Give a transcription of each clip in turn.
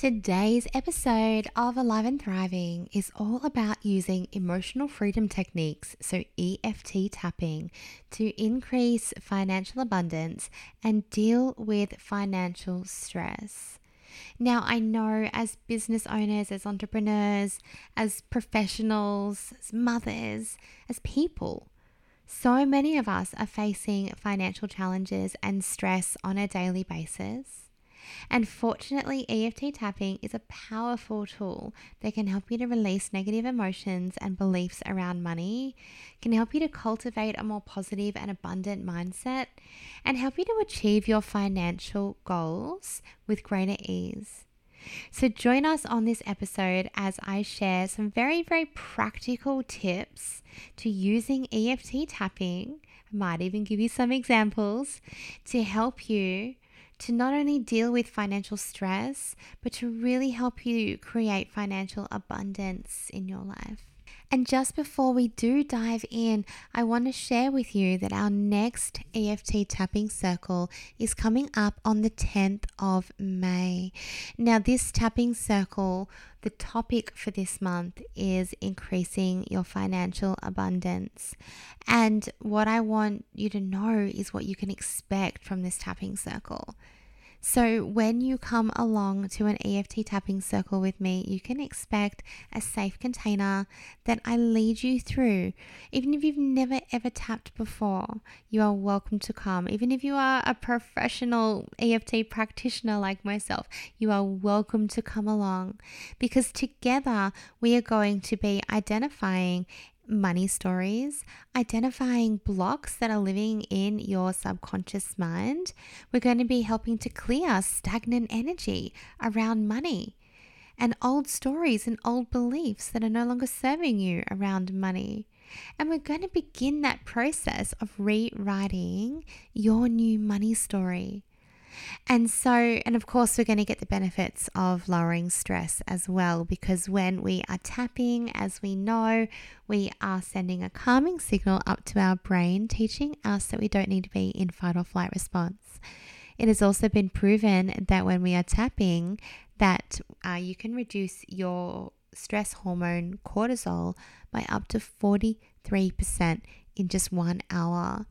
Today's episode of Alive and Thriving is all about using emotional freedom techniques, so EFT tapping, to increase financial abundance and deal with financial stress. Now, I know as business owners, as entrepreneurs, as professionals, as mothers, as people, so many of us are facing financial challenges and stress on a daily basis. And fortunately, EFT tapping is a powerful tool that can help you to release negative emotions and beliefs around money, can help you to cultivate a more positive and abundant mindset, and help you to achieve your financial goals with greater ease. So, join us on this episode as I share some very, very practical tips to using EFT tapping. I might even give you some examples to help you to not only deal with financial stress, but to really help you create financial abundance in your life. And just before we do dive in, I want to share with you that our next EFT tapping circle is coming up on the 10th of May. Now, this tapping circle, the topic for this month is increasing your financial abundance. And what I want you to know is what you can expect from this tapping circle. So, when you come along to an EFT tapping circle with me, you can expect a safe container that I lead you through. Even if you've never ever tapped before, you are welcome to come. Even if you are a professional EFT practitioner like myself, you are welcome to come along because together we are going to be identifying money stories, identifying blocks that are living in your subconscious mind. We're going to be helping to clear stagnant energy around money and old stories and old beliefs that are no longer serving you around money. And we're going to begin that process of rewriting your new money story. And so, and of course, we're going to get the benefits of lowering stress as well because when we are tapping, as we know, we are sending a calming signal up to our brain, teaching us that we don't need to be in fight or flight response. It has also been proven that when we are tapping, that uh, you can reduce your stress hormone cortisol by up to 43% in just one hour.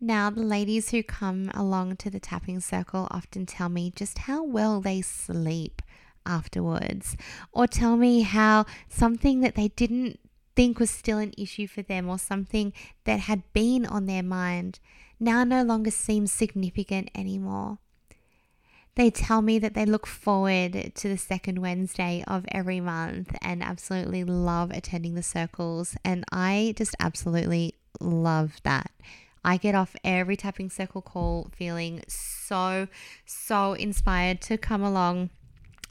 Now, the ladies who come along to the tapping circle often tell me just how well they sleep afterwards, or tell me how something that they didn't think was still an issue for them, or something that had been on their mind, now no longer seems significant anymore. They tell me that they look forward to the second Wednesday of every month and absolutely love attending the circles. And I just absolutely love that. I get off every tapping circle call feeling so, so inspired to come along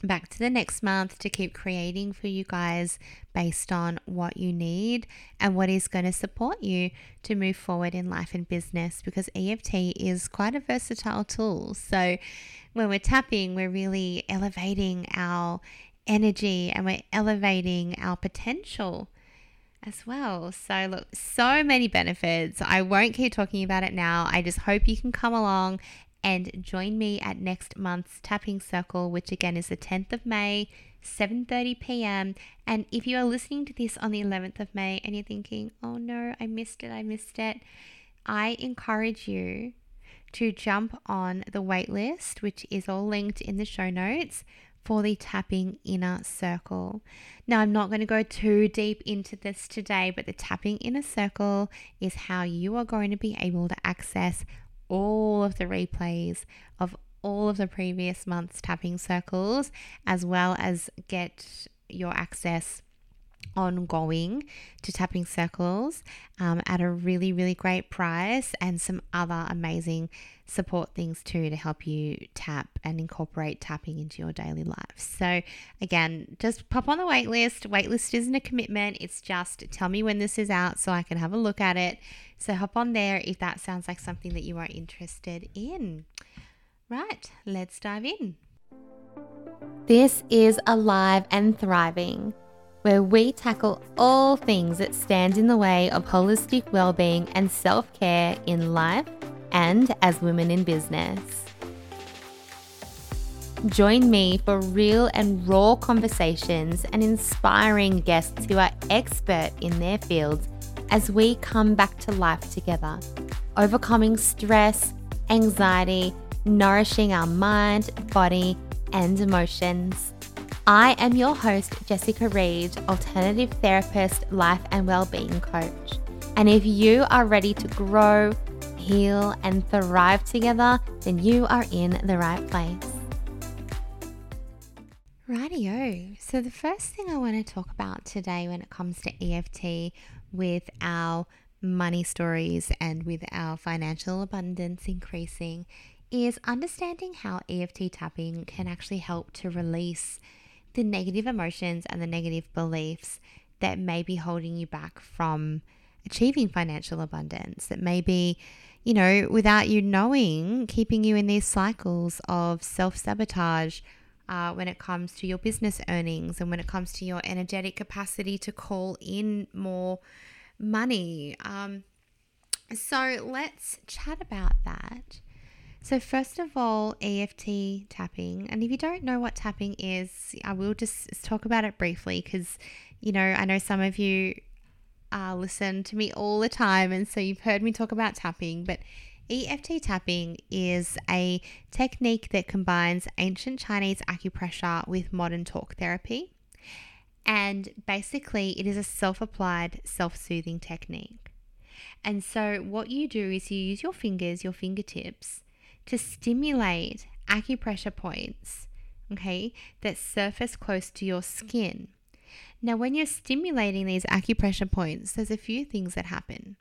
back to the next month to keep creating for you guys based on what you need and what is going to support you to move forward in life and business because EFT is quite a versatile tool. So when we're tapping, we're really elevating our energy and we're elevating our potential as well. So, look, so many benefits. I won't keep talking about it now. I just hope you can come along and join me at next month's tapping circle, which again is the 10th of May, 7:30 p.m. And if you are listening to this on the 11th of May and you're thinking, "Oh no, I missed it. I missed it." I encourage you to jump on the waitlist, which is all linked in the show notes for the tapping inner circle. Now, I'm not going to go too deep into this today, but the tapping inner circle is how you are going to be able to access all of the replays of all of the previous month's tapping circles, as well as get your access ongoing to tapping circles um, at a really, really great price and some other amazing support things too to help you tap and incorporate tapping into your daily life. So, again, just pop on the waitlist. Waitlist isn't a commitment, it's just tell me when this is out so I can have a look at it. So, hop on there if that sounds like something that you are interested in. Right, let's dive in. This is Alive and Thriving where we tackle all things that stand in the way of holistic well-being and self-care in life and as women in business. Join me for real and raw conversations and inspiring guests who are expert in their fields as we come back to life together, overcoming stress, anxiety, nourishing our mind, body, and emotions. I am your host, Jessica Read, alternative therapist, life and well-being coach. And if you are ready to grow, heal, and thrive together, then you are in the right place. Rightio. So, the first thing I want to talk about today when it comes to EFT with our money stories and with our financial abundance increasing is understanding how EFT tapping can actually help to release the negative emotions and the negative beliefs that may be holding you back from achieving financial abundance, that may be, you know, without you knowing, keeping you in these cycles of self sabotage uh, when it comes to your business earnings and when it comes to your energetic capacity to call in more money. Um, so let's chat about that. So, first of all, EFT tapping. And if you don't know what tapping is, I will just talk about it briefly because, you know, I know some of you uh, listen to me all the time. And so you've heard me talk about tapping. But EFT tapping is a technique that combines ancient Chinese acupressure with modern talk therapy. And basically, it is a self applied, self soothing technique. And so, what you do is you use your fingers, your fingertips, to stimulate acupressure points, okay, that surface close to your skin. Now, when you're stimulating these acupressure points, there's a few things that happen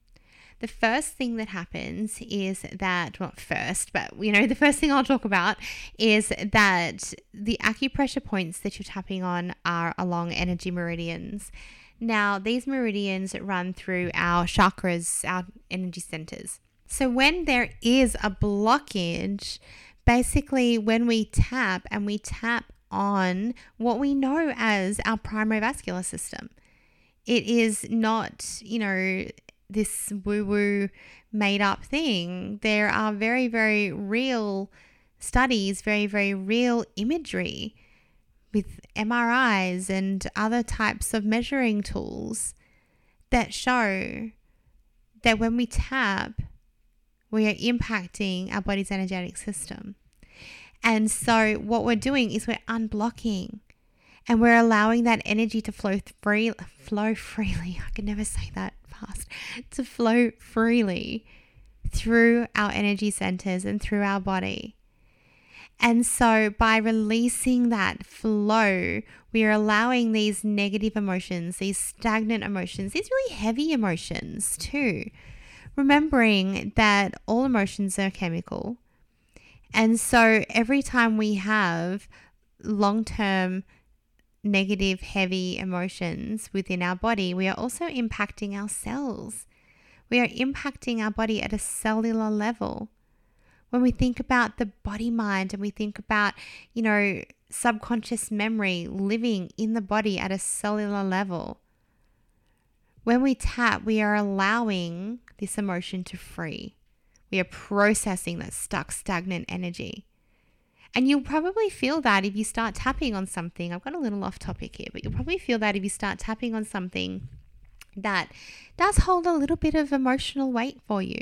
the first thing that happens is that, well, first, but you know, the first thing I'll talk about is that the acupressure points that you're tapping on are along energy meridians. Now, these meridians run through our chakras, our energy centers. So, when there is a blockage, basically, when we tap and we tap on what we know as our primary vascular system, it is not, you know, this woo woo made up thing. There are very, very real studies, very, very real imagery with MRIs and other types of measuring tools that show that when we tap, we are impacting our body's energetic system. And so, what we're doing is we're unblocking and we're allowing that energy to flow free, flow freely. I can never say that fast. To flow freely through our energy centers and through our body. And so, by releasing that flow, we are allowing these negative emotions, these stagnant emotions, these really heavy emotions too. Remembering that all emotions are chemical. And so, every time we have long term negative, heavy emotions within our body, we are also impacting our cells. We are impacting our body at a cellular level. When we think about the body mind and we think about, you know, subconscious memory living in the body at a cellular level, when we tap, we are allowing this emotion to free. We are processing that stuck, stagnant energy. And you'll probably feel that if you start tapping on something. I've got a little off topic here, but you'll probably feel that if you start tapping on something that does hold a little bit of emotional weight for you.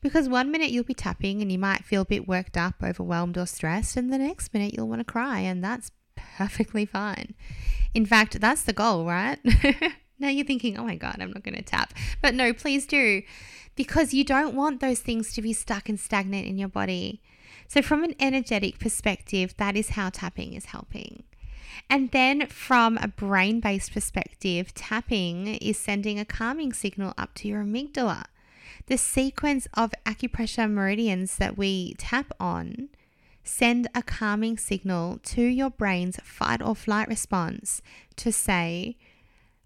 Because one minute you'll be tapping and you might feel a bit worked up, overwhelmed, or stressed, and the next minute you'll want to cry, and that's perfectly fine. In fact, that's the goal, right? now you're thinking, oh my God, I'm not going to tap. But no, please do, because you don't want those things to be stuck and stagnant in your body. So, from an energetic perspective, that is how tapping is helping. And then, from a brain based perspective, tapping is sending a calming signal up to your amygdala. The sequence of acupressure meridians that we tap on send a calming signal to your brain's fight or flight response to say,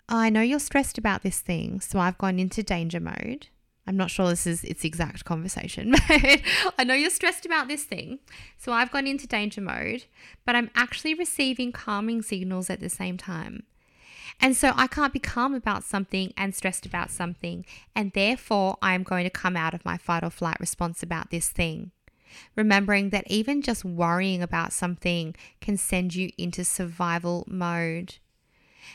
I know you're stressed about this thing, so I've gone into danger mode. I'm not sure this is its exact conversation, but I know you're stressed about this thing. So I've gone into danger mode, but I'm actually receiving calming signals at the same time. And so I can't be calm about something and stressed about something. And therefore, I am going to come out of my fight or flight response about this thing. remembering that even just worrying about something can send you into survival mode.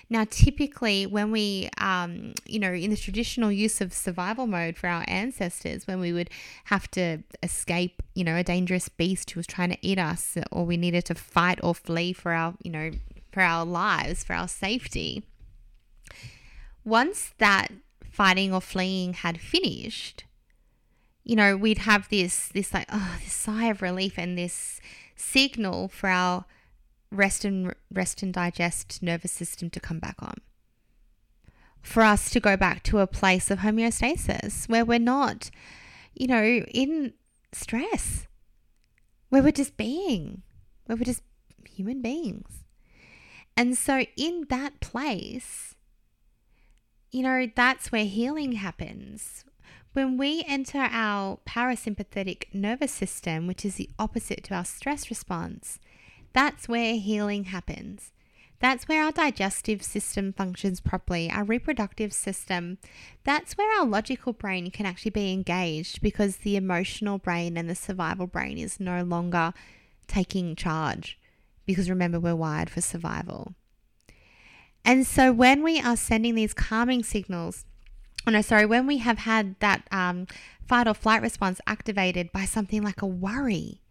Now, typically, when we, um, you know, in the traditional use of survival mode for our ancestors, when we would have to escape, you know, a dangerous beast who was trying to eat us, or we needed to fight or flee for our, you know, for our lives, for our safety, once that fighting or fleeing had finished, you know, we'd have this this like oh this sigh of relief and this signal for our rest and rest and digest nervous system to come back on. For us to go back to a place of homeostasis where we're not, you know, in stress, where we're just being, where we're just human beings. And so, in that place, you know, that's where healing happens. When we enter our parasympathetic nervous system, which is the opposite to our stress response, that's where healing happens. That's where our digestive system functions properly, our reproductive system. That's where our logical brain can actually be engaged because the emotional brain and the survival brain is no longer taking charge. Because remember, we're wired for survival. And so when we are sending these calming signals, oh no, sorry, when we have had that um, fight or flight response activated by something like a worry,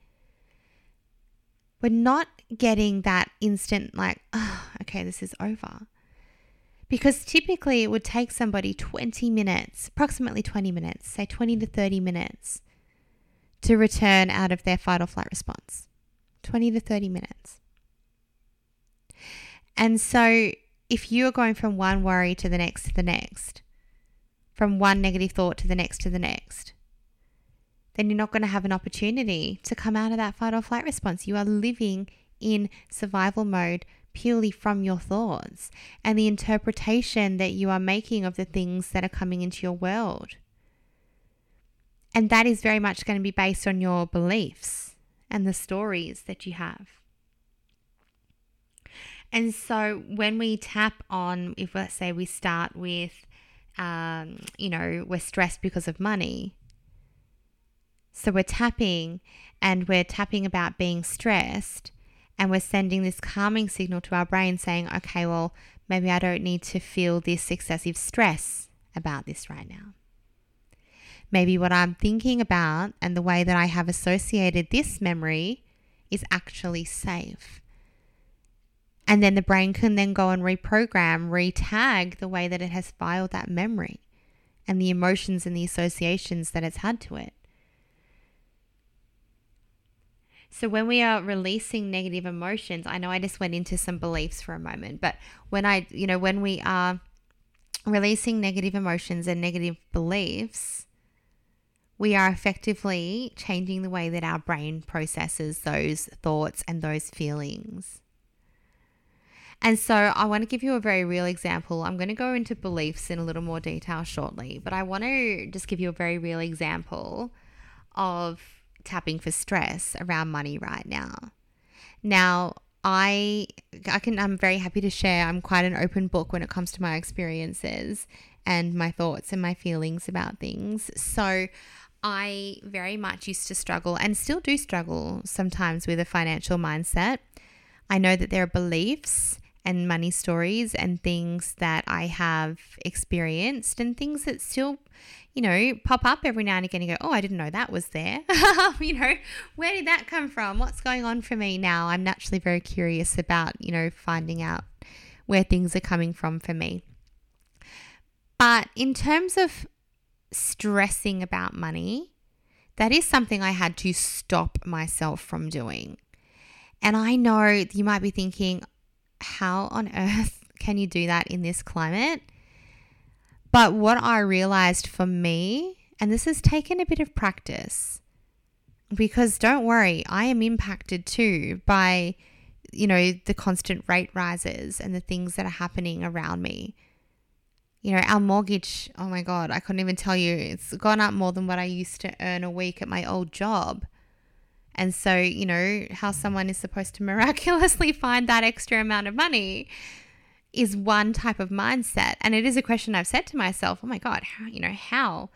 we're not getting that instant, like, oh, okay, this is over. Because typically it would take somebody 20 minutes, approximately 20 minutes, say 20 to 30 minutes, to return out of their fight or flight response. 20 to 30 minutes. And so if you are going from one worry to the next to the next, from one negative thought to the next to the next, then you're not going to have an opportunity to come out of that fight or flight response. You are living in survival mode purely from your thoughts and the interpretation that you are making of the things that are coming into your world. And that is very much going to be based on your beliefs and the stories that you have. And so when we tap on, if let's say we start with, um, you know, we're stressed because of money. So we're tapping and we're tapping about being stressed and we're sending this calming signal to our brain saying, okay, well, maybe I don't need to feel this excessive stress about this right now. Maybe what I'm thinking about and the way that I have associated this memory is actually safe. And then the brain can then go and reprogram, retag the way that it has filed that memory and the emotions and the associations that it's had to it. So when we are releasing negative emotions, I know I just went into some beliefs for a moment, but when I, you know, when we are releasing negative emotions and negative beliefs, we are effectively changing the way that our brain processes those thoughts and those feelings. And so I want to give you a very real example. I'm going to go into beliefs in a little more detail shortly, but I want to just give you a very real example of tapping for stress around money right now. Now, I I can I'm very happy to share. I'm quite an open book when it comes to my experiences and my thoughts and my feelings about things. So, I very much used to struggle and still do struggle sometimes with a financial mindset. I know that there are beliefs and money stories and things that I have experienced and things that still, you know, pop up every now and again and go, oh, I didn't know that was there. you know, where did that come from? What's going on for me now? I'm naturally very curious about, you know, finding out where things are coming from for me. But in terms of stressing about money, that is something I had to stop myself from doing. And I know you might be thinking, how on earth can you do that in this climate? But what I realized for me, and this has taken a bit of practice, because don't worry, I am impacted too by, you know, the constant rate rises and the things that are happening around me. You know, our mortgage, oh my God, I couldn't even tell you, it's gone up more than what I used to earn a week at my old job. And so, you know, how someone is supposed to miraculously find that extra amount of money is one type of mindset. And it is a question I've said to myself, oh my God, how, you know, how?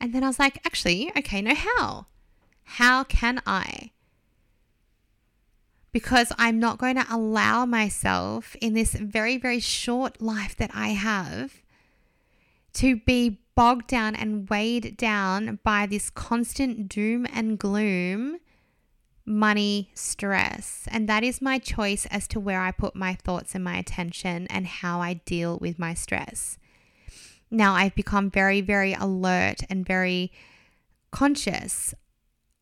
And then I was like, actually, okay, no, how? How can I? Because I'm not going to allow myself in this very, very short life that I have to be bogged down and weighed down by this constant doom and gloom money stress. And that is my choice as to where I put my thoughts and my attention and how I deal with my stress. Now I've become very, very alert and very conscious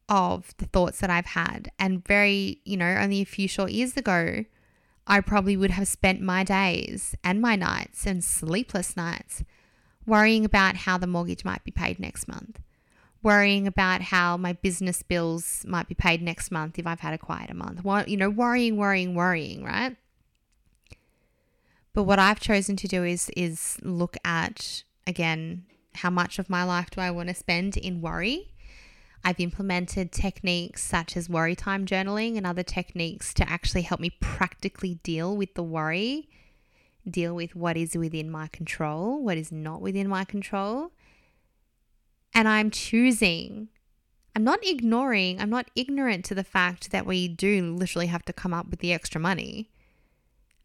of the thoughts that I've had. And very, you know, only a few short years ago, I probably would have spent my days and my nights and sleepless nights worrying about how the mortgage might be paid next month, worrying about how my business bills might be paid next month if I've had a quieter month. You know, worrying, worrying, worrying, right? But what I've chosen to do is is look at again how much of my life do I want to spend in worry. I've implemented techniques such as worry time journaling and other techniques to actually help me practically deal with the worry deal with what is within my control, what is not within my control. And I'm choosing, I'm not ignoring, I'm not ignorant to the fact that we do literally have to come up with the extra money.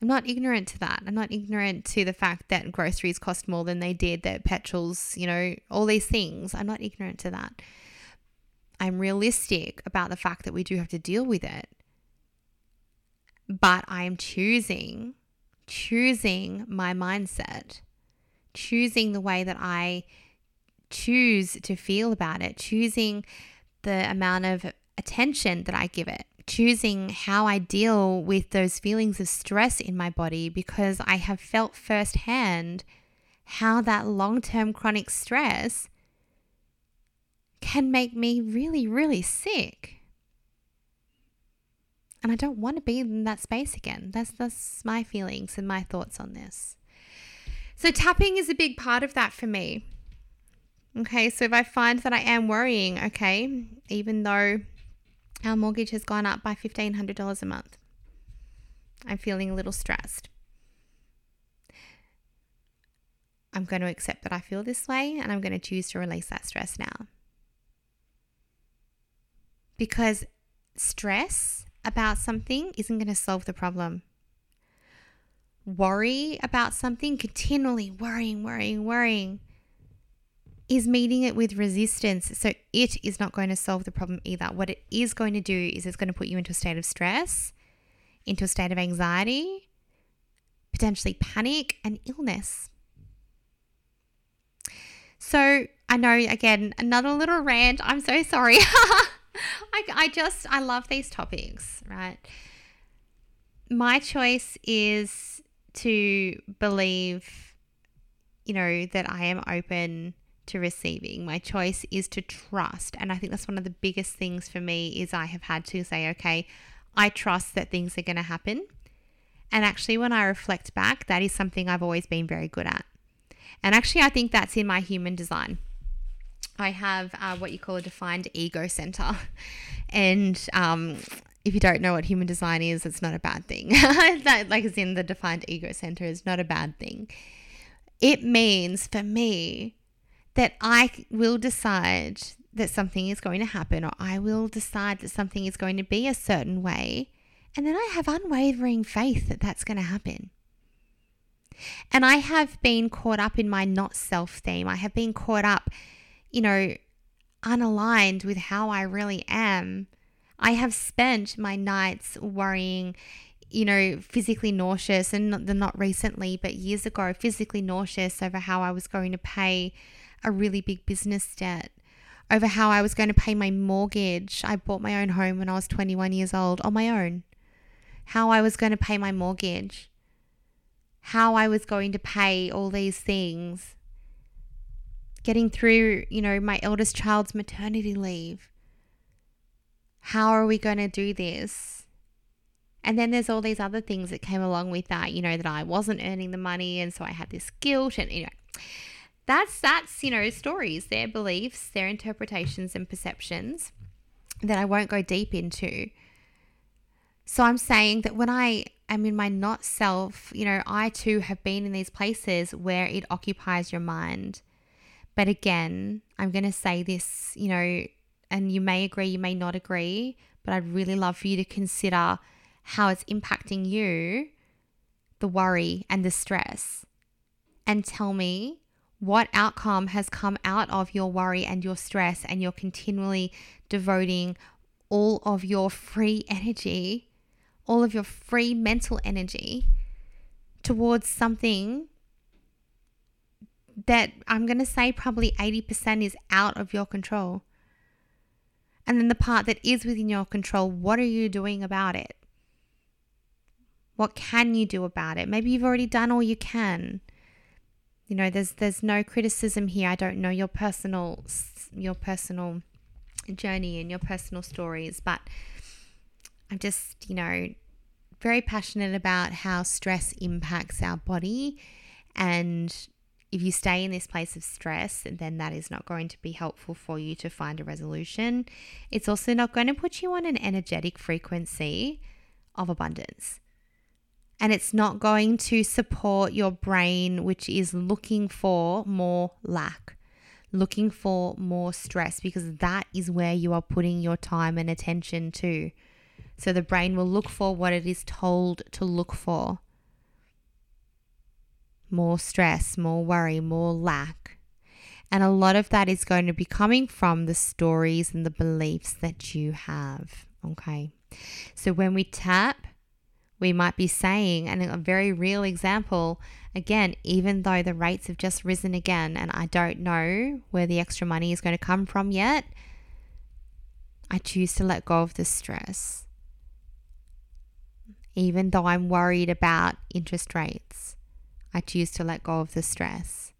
I'm not ignorant to that. I'm not ignorant to the fact that groceries cost more than they did, that petrols, you know, all these things. I'm not ignorant to that. I'm realistic about the fact that we do have to deal with it. But I am choosing choosing my mindset, choosing the way that I choose to feel about it, choosing the amount of attention that I give it, choosing how I deal with those feelings of stress in my body because I have felt firsthand how that long term chronic stress can make me really, really sick and I don't want to be in that space again. That's that's my feelings and my thoughts on this. So tapping is a big part of that for me. Okay, so if I find that I am worrying, okay, even though our mortgage has gone up by $1500 a month. I'm feeling a little stressed. I'm going to accept that I feel this way and I'm going to choose to release that stress now. Because stress about something isn't going to solve the problem. Worry about something, continually worrying, worrying, worrying, is meeting it with resistance. So it is not going to solve the problem either. What it is going to do is it's going to put you into a state of stress, into a state of anxiety, potentially panic and illness. So I know, again, another little rant. I'm so sorry. I, I just, I love these topics, right? My choice is to believe, you know, that I am open to receiving. My choice is to trust. And I think that's one of the biggest things for me is I have had to say, okay, I trust that things are going to happen. And actually, when I reflect back, that is something I've always been very good at. And actually, I think that's in my human design. I have uh, what you call a defined ego center. And um, if you don't know what human design is, it's not a bad thing. that, like, as in the defined ego center is not a bad thing. It means for me that I will decide that something is going to happen, or I will decide that something is going to be a certain way. And then I have unwavering faith that that's going to happen. And I have been caught up in my not self theme. I have been caught up you know, unaligned with how I really am. I have spent my nights worrying, you know, physically nauseous, and not, not recently, but years ago, physically nauseous over how I was going to pay a really big business debt, over how I was going to pay my mortgage. I bought my own home when I was 21 years old on my own. How I was going to pay my mortgage, how I was going to pay all these things getting through, you know, my eldest child's maternity leave. How are we going to do this? And then there's all these other things that came along with that, you know, that I wasn't earning the money and so I had this guilt and you know that's that's, you know, stories, their beliefs, their interpretations and perceptions that I won't go deep into. So I'm saying that when I am in my not self, you know, I too have been in these places where it occupies your mind but again, I'm going to say this, you know, and you may agree, you may not agree, but I'd really love for you to consider how it's impacting you, the worry and the stress, and tell me what outcome has come out of your worry and your stress, and you're continually devoting all of your free energy, all of your free mental energy towards something that I'm going to say probably 80% is out of your control. And then the part that is within your control, what are you doing about it? What can you do about it? Maybe you've already done all you can. You know, there's there's no criticism here. I don't know your personal your personal journey and your personal stories, but I'm just, you know, very passionate about how stress impacts our body and if you stay in this place of stress, then that is not going to be helpful for you to find a resolution. It's also not going to put you on an energetic frequency of abundance. And it's not going to support your brain, which is looking for more lack, looking for more stress, because that is where you are putting your time and attention to. So the brain will look for what it is told to look for more stress, more worry, more lack. And a lot of that is going to be coming from the stories and the beliefs that you have. Okay. So when we tap, we might be saying, and a very real example, again, even though the rates have just risen again, and I don't know where the extra money is going to come from yet, I choose to let go of the stress. Even though I'm worried about interest rates, I choose to let go of the stress.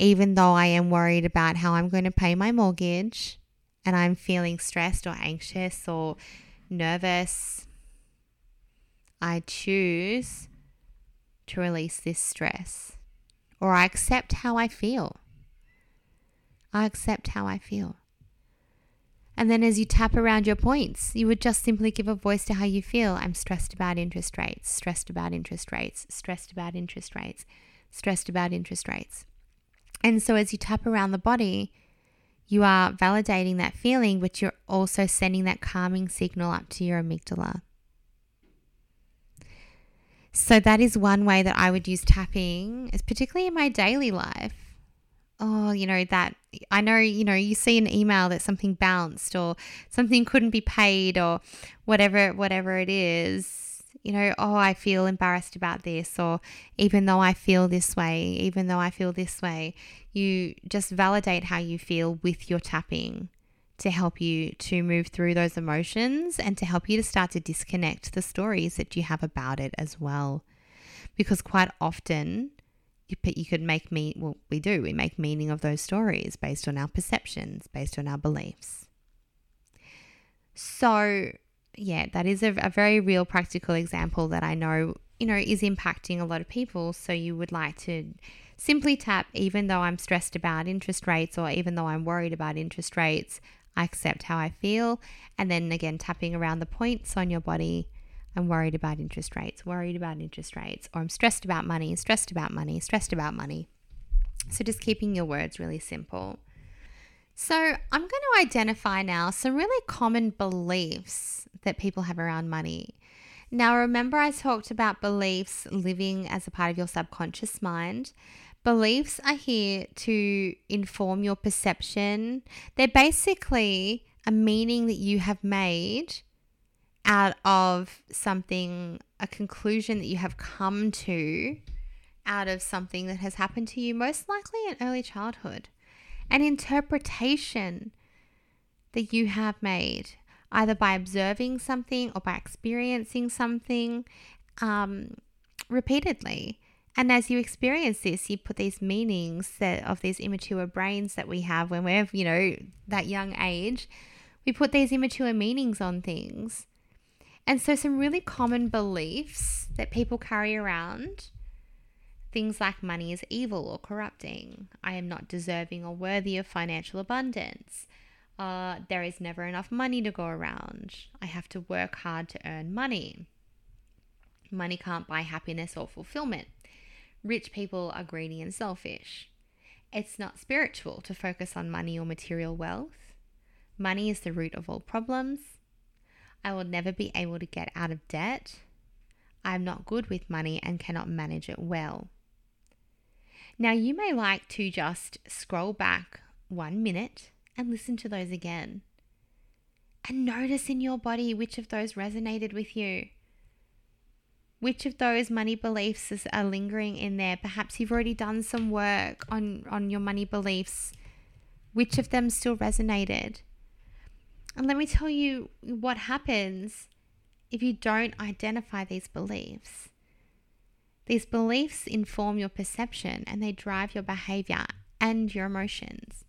Even though I am worried about how I'm going to pay my mortgage and I'm feeling stressed or anxious or nervous, I choose to release this stress or I accept how I feel. I accept how I feel. And then as you tap around your points, you would just simply give a voice to how you feel. I'm stressed about interest rates, stressed about interest rates, stressed about interest rates, stressed about interest rates. And so as you tap around the body, you are validating that feeling, but you're also sending that calming signal up to your amygdala. So that is one way that I would use tapping, is particularly in my daily life. Oh, you know, that I know, you know, you see an email that something bounced or something couldn't be paid or whatever, whatever it is, you know, oh, I feel embarrassed about this, or even though I feel this way, even though I feel this way, you just validate how you feel with your tapping to help you to move through those emotions and to help you to start to disconnect the stories that you have about it as well. Because quite often, you, you could make me well we do we make meaning of those stories based on our perceptions based on our beliefs so yeah that is a, a very real practical example that i know you know is impacting a lot of people so you would like to simply tap even though i'm stressed about interest rates or even though i'm worried about interest rates i accept how i feel and then again tapping around the points on your body I'm worried about interest rates, worried about interest rates, or I'm stressed about money, stressed about money, stressed about money. So just keeping your words really simple. So I'm going to identify now some really common beliefs that people have around money. Now, remember, I talked about beliefs living as a part of your subconscious mind. Beliefs are here to inform your perception. They're basically a meaning that you have made out of something, a conclusion that you have come to out of something that has happened to you, most likely in early childhood, an interpretation that you have made either by observing something or by experiencing something um, repeatedly. And as you experience this, you put these meanings that of these immature brains that we have when we're, you know, that young age. We put these immature meanings on things and so, some really common beliefs that people carry around things like money is evil or corrupting, I am not deserving or worthy of financial abundance, uh, there is never enough money to go around, I have to work hard to earn money, money can't buy happiness or fulfillment, rich people are greedy and selfish. It's not spiritual to focus on money or material wealth. Money is the root of all problems. I will never be able to get out of debt. I am not good with money and cannot manage it well. Now, you may like to just scroll back one minute and listen to those again. And notice in your body which of those resonated with you. Which of those money beliefs are lingering in there? Perhaps you've already done some work on, on your money beliefs. Which of them still resonated? And let me tell you what happens if you don't identify these beliefs. These beliefs inform your perception and they drive your behavior and your emotions.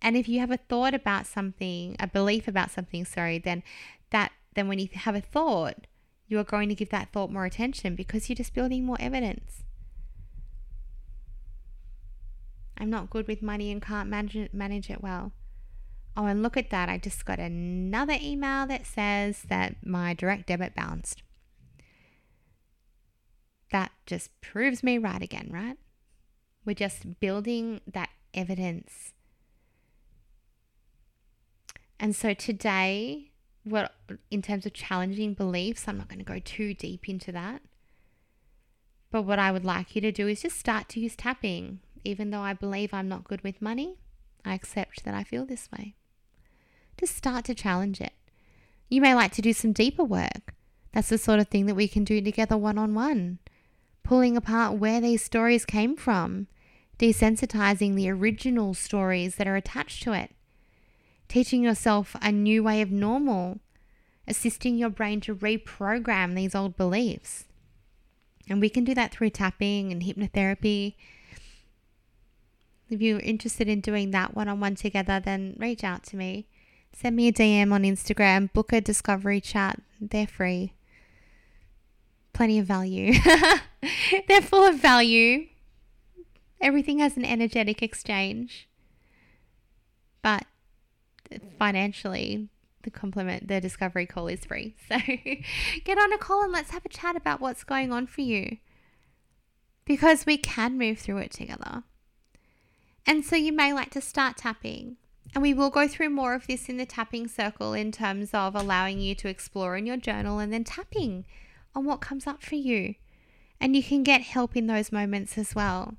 And if you have a thought about something, a belief about something, sorry, then that then when you have a thought, you are going to give that thought more attention because you're just building more evidence. I'm not good with money and can't manage it, manage it well. Oh, and look at that. I just got another email that says that my direct debit bounced. That just proves me right again, right? We're just building that evidence. And so today, what in terms of challenging beliefs, I'm not going to go too deep into that. But what I would like you to do is just start to use tapping. Even though I believe I'm not good with money, I accept that I feel this way Just start to challenge it. You may like to do some deeper work. That's the sort of thing that we can do together one on one, pulling apart where these stories came from, desensitizing the original stories that are attached to it, teaching yourself a new way of normal, assisting your brain to reprogram these old beliefs. And we can do that through tapping and hypnotherapy. If you're interested in doing that one on one together, then reach out to me send me a DM on Instagram, book a discovery chat. They're free. Plenty of value. They're full of value. Everything has an energetic exchange. But financially, the compliment, the discovery call is free. So get on a call and let's have a chat about what's going on for you. Because we can move through it together. And so you may like to start tapping and we will go through more of this in the tapping circle in terms of allowing you to explore in your journal and then tapping on what comes up for you. And you can get help in those moments as well.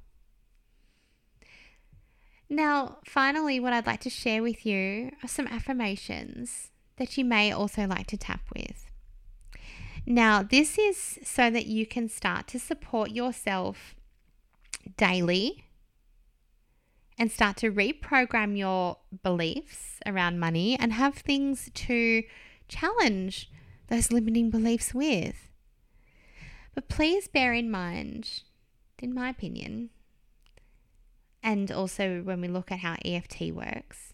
Now, finally, what I'd like to share with you are some affirmations that you may also like to tap with. Now, this is so that you can start to support yourself daily and start to reprogram your beliefs around money and have things to challenge those limiting beliefs with. But please bear in mind, in my opinion, and also when we look at how EFT works,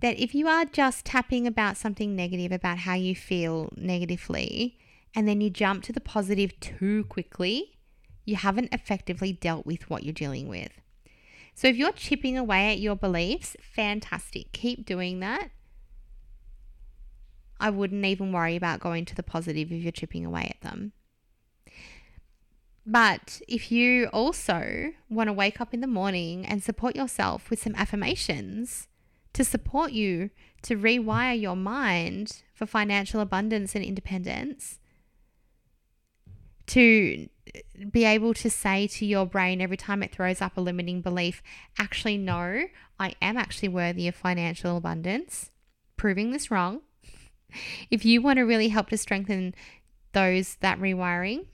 that if you are just tapping about something negative, about how you feel negatively, and then you jump to the positive too quickly, you haven't effectively dealt with what you're dealing with. So if you're chipping away at your beliefs, fantastic. Keep doing that. I wouldn't even worry about going to the positive if you're chipping away at them. But if you also want to wake up in the morning and support yourself with some affirmations to support you to rewire your mind for financial abundance and independence, to be able to say to your brain every time it throws up a limiting belief, actually, no, I am actually worthy of financial abundance, proving this wrong. If you want to really help to strengthen those, that rewiring,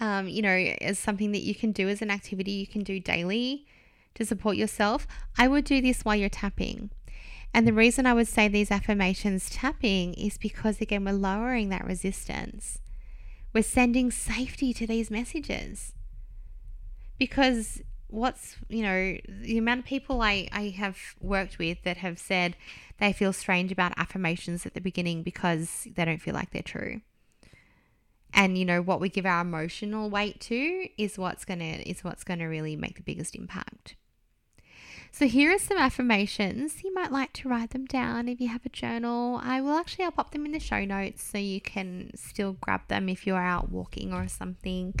um, you know, as something that you can do as an activity you can do daily to support yourself, I would do this while you're tapping. And the reason I would say these affirmations tapping is because, again, we're lowering that resistance. We're sending safety to these messages. Because what's, you know, the amount of people I, I have worked with that have said they feel strange about affirmations at the beginning because they don't feel like they're true. And you know what we give our emotional weight to is what's gonna is what's gonna really make the biggest impact. So here are some affirmations. You might like to write them down if you have a journal. I will actually I'll pop them in the show notes so you can still grab them if you're out walking or something.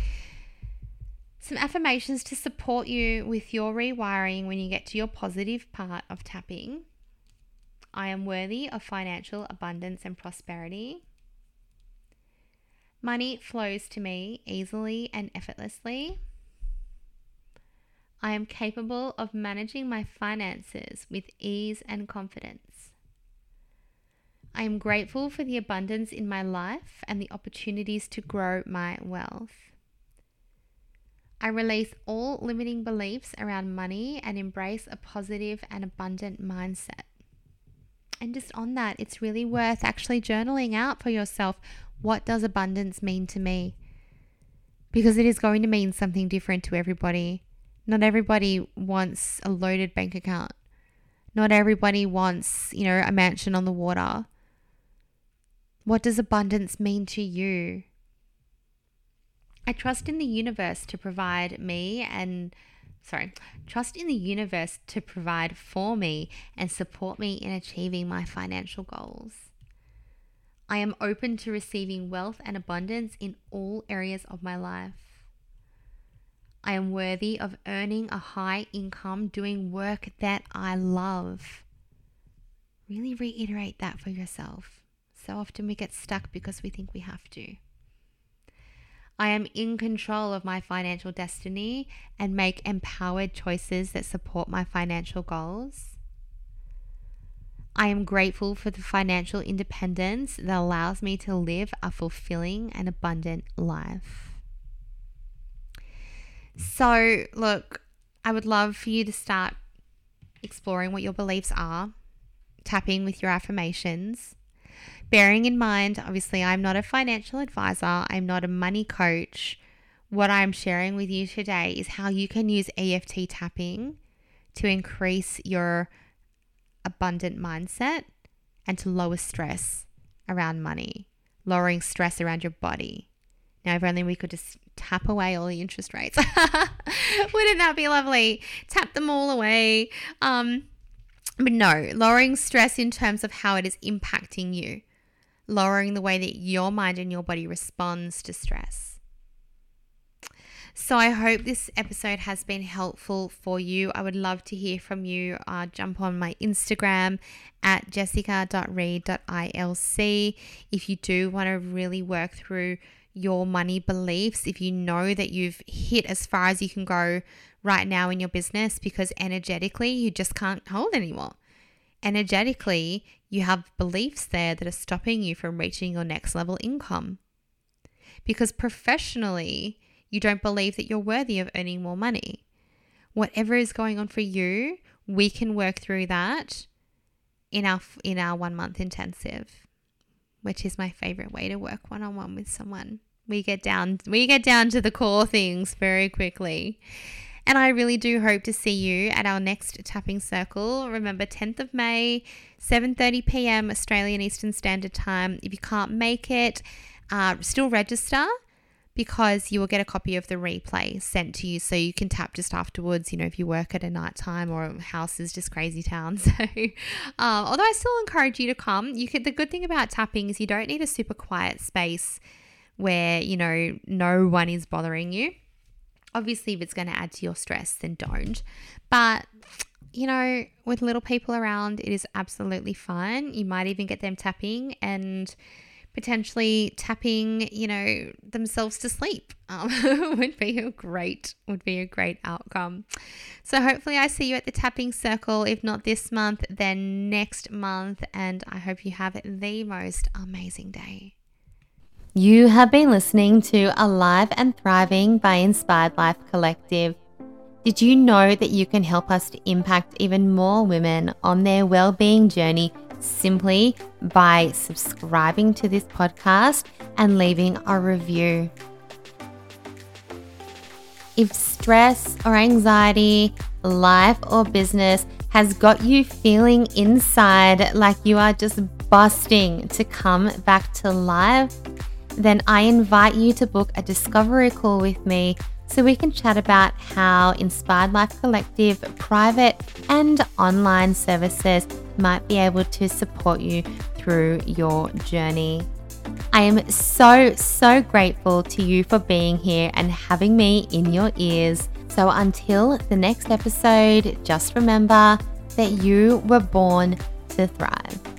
Some affirmations to support you with your rewiring when you get to your positive part of tapping. I am worthy of financial abundance and prosperity. Money flows to me easily and effortlessly. I am capable of managing my finances with ease and confidence. I am grateful for the abundance in my life and the opportunities to grow my wealth. I release all limiting beliefs around money and embrace a positive and abundant mindset. And just on that, it's really worth actually journaling out for yourself what does abundance mean to me? Because it is going to mean something different to everybody. Not everybody wants a loaded bank account. Not everybody wants, you know, a mansion on the water. What does abundance mean to you? I trust in the universe to provide me and sorry, trust in the universe to provide for me and support me in achieving my financial goals. I am open to receiving wealth and abundance in all areas of my life. I am worthy of earning a high income doing work that I love. Really reiterate that for yourself. So often we get stuck because we think we have to. I am in control of my financial destiny and make empowered choices that support my financial goals. I am grateful for the financial independence that allows me to live a fulfilling and abundant life. So, look, I would love for you to start exploring what your beliefs are, tapping with your affirmations, bearing in mind, obviously, I'm not a financial advisor, I'm not a money coach. What I'm sharing with you today is how you can use EFT tapping to increase your abundant mindset and to lower stress around money, lowering stress around your body. Now, if only we could just tap away all the interest rates. Wouldn't that be lovely? Tap them all away. Um, but no, lowering stress in terms of how it is impacting you lowering the way that your mind and your body responds to stress. So, I hope this episode has been helpful for you. I would love to hear from you. Uh, jump on my Instagram at jessica.read.ilc if you do want to really work through your money beliefs. If you know that you've hit as far as you can go right now in your business because energetically you just can't hold anymore energetically, you have beliefs there that are stopping you from reaching your next level income. Because professionally, you don't believe that you're worthy of earning more money. Whatever is going on for you, we can work through that in our in our 1 month intensive, which is my favorite way to work one on one with someone. We get down we get down to the core things very quickly. And I really do hope to see you at our next tapping circle. Remember 10th of May, 7:30 p.m. Australian Eastern Standard Time. If you can't make it, uh, still register because you will get a copy of the replay sent to you so you can tap just afterwards, you know, if you work at a night time or house is just crazy town. So, um, although I still encourage you to come, you could, the good thing about tapping is you don't need a super quiet space where, you know, no one is bothering you. Obviously, if it's going to add to your stress, then don't. But you know, with little people around, it is absolutely fine. You might even get them tapping and potentially tapping, you know, themselves to sleep. Um, would be a great would be a great outcome. So hopefully, I see you at the tapping circle. If not this month, then next month. And I hope you have the most amazing day. You have been listening to Alive and Thriving by Inspired Life Collective. Did you know that you can help us to impact even more women on their well-being journey simply by subscribing to this podcast and leaving a review? If stress or anxiety, life or business has got you feeling inside like you are just busting to come back to life, then I invite you to book a discovery call with me so we can chat about how Inspired Life Collective private and online services might be able to support you through your journey. I am so, so grateful to you for being here and having me in your ears. So until the next episode, just remember that you were born to thrive.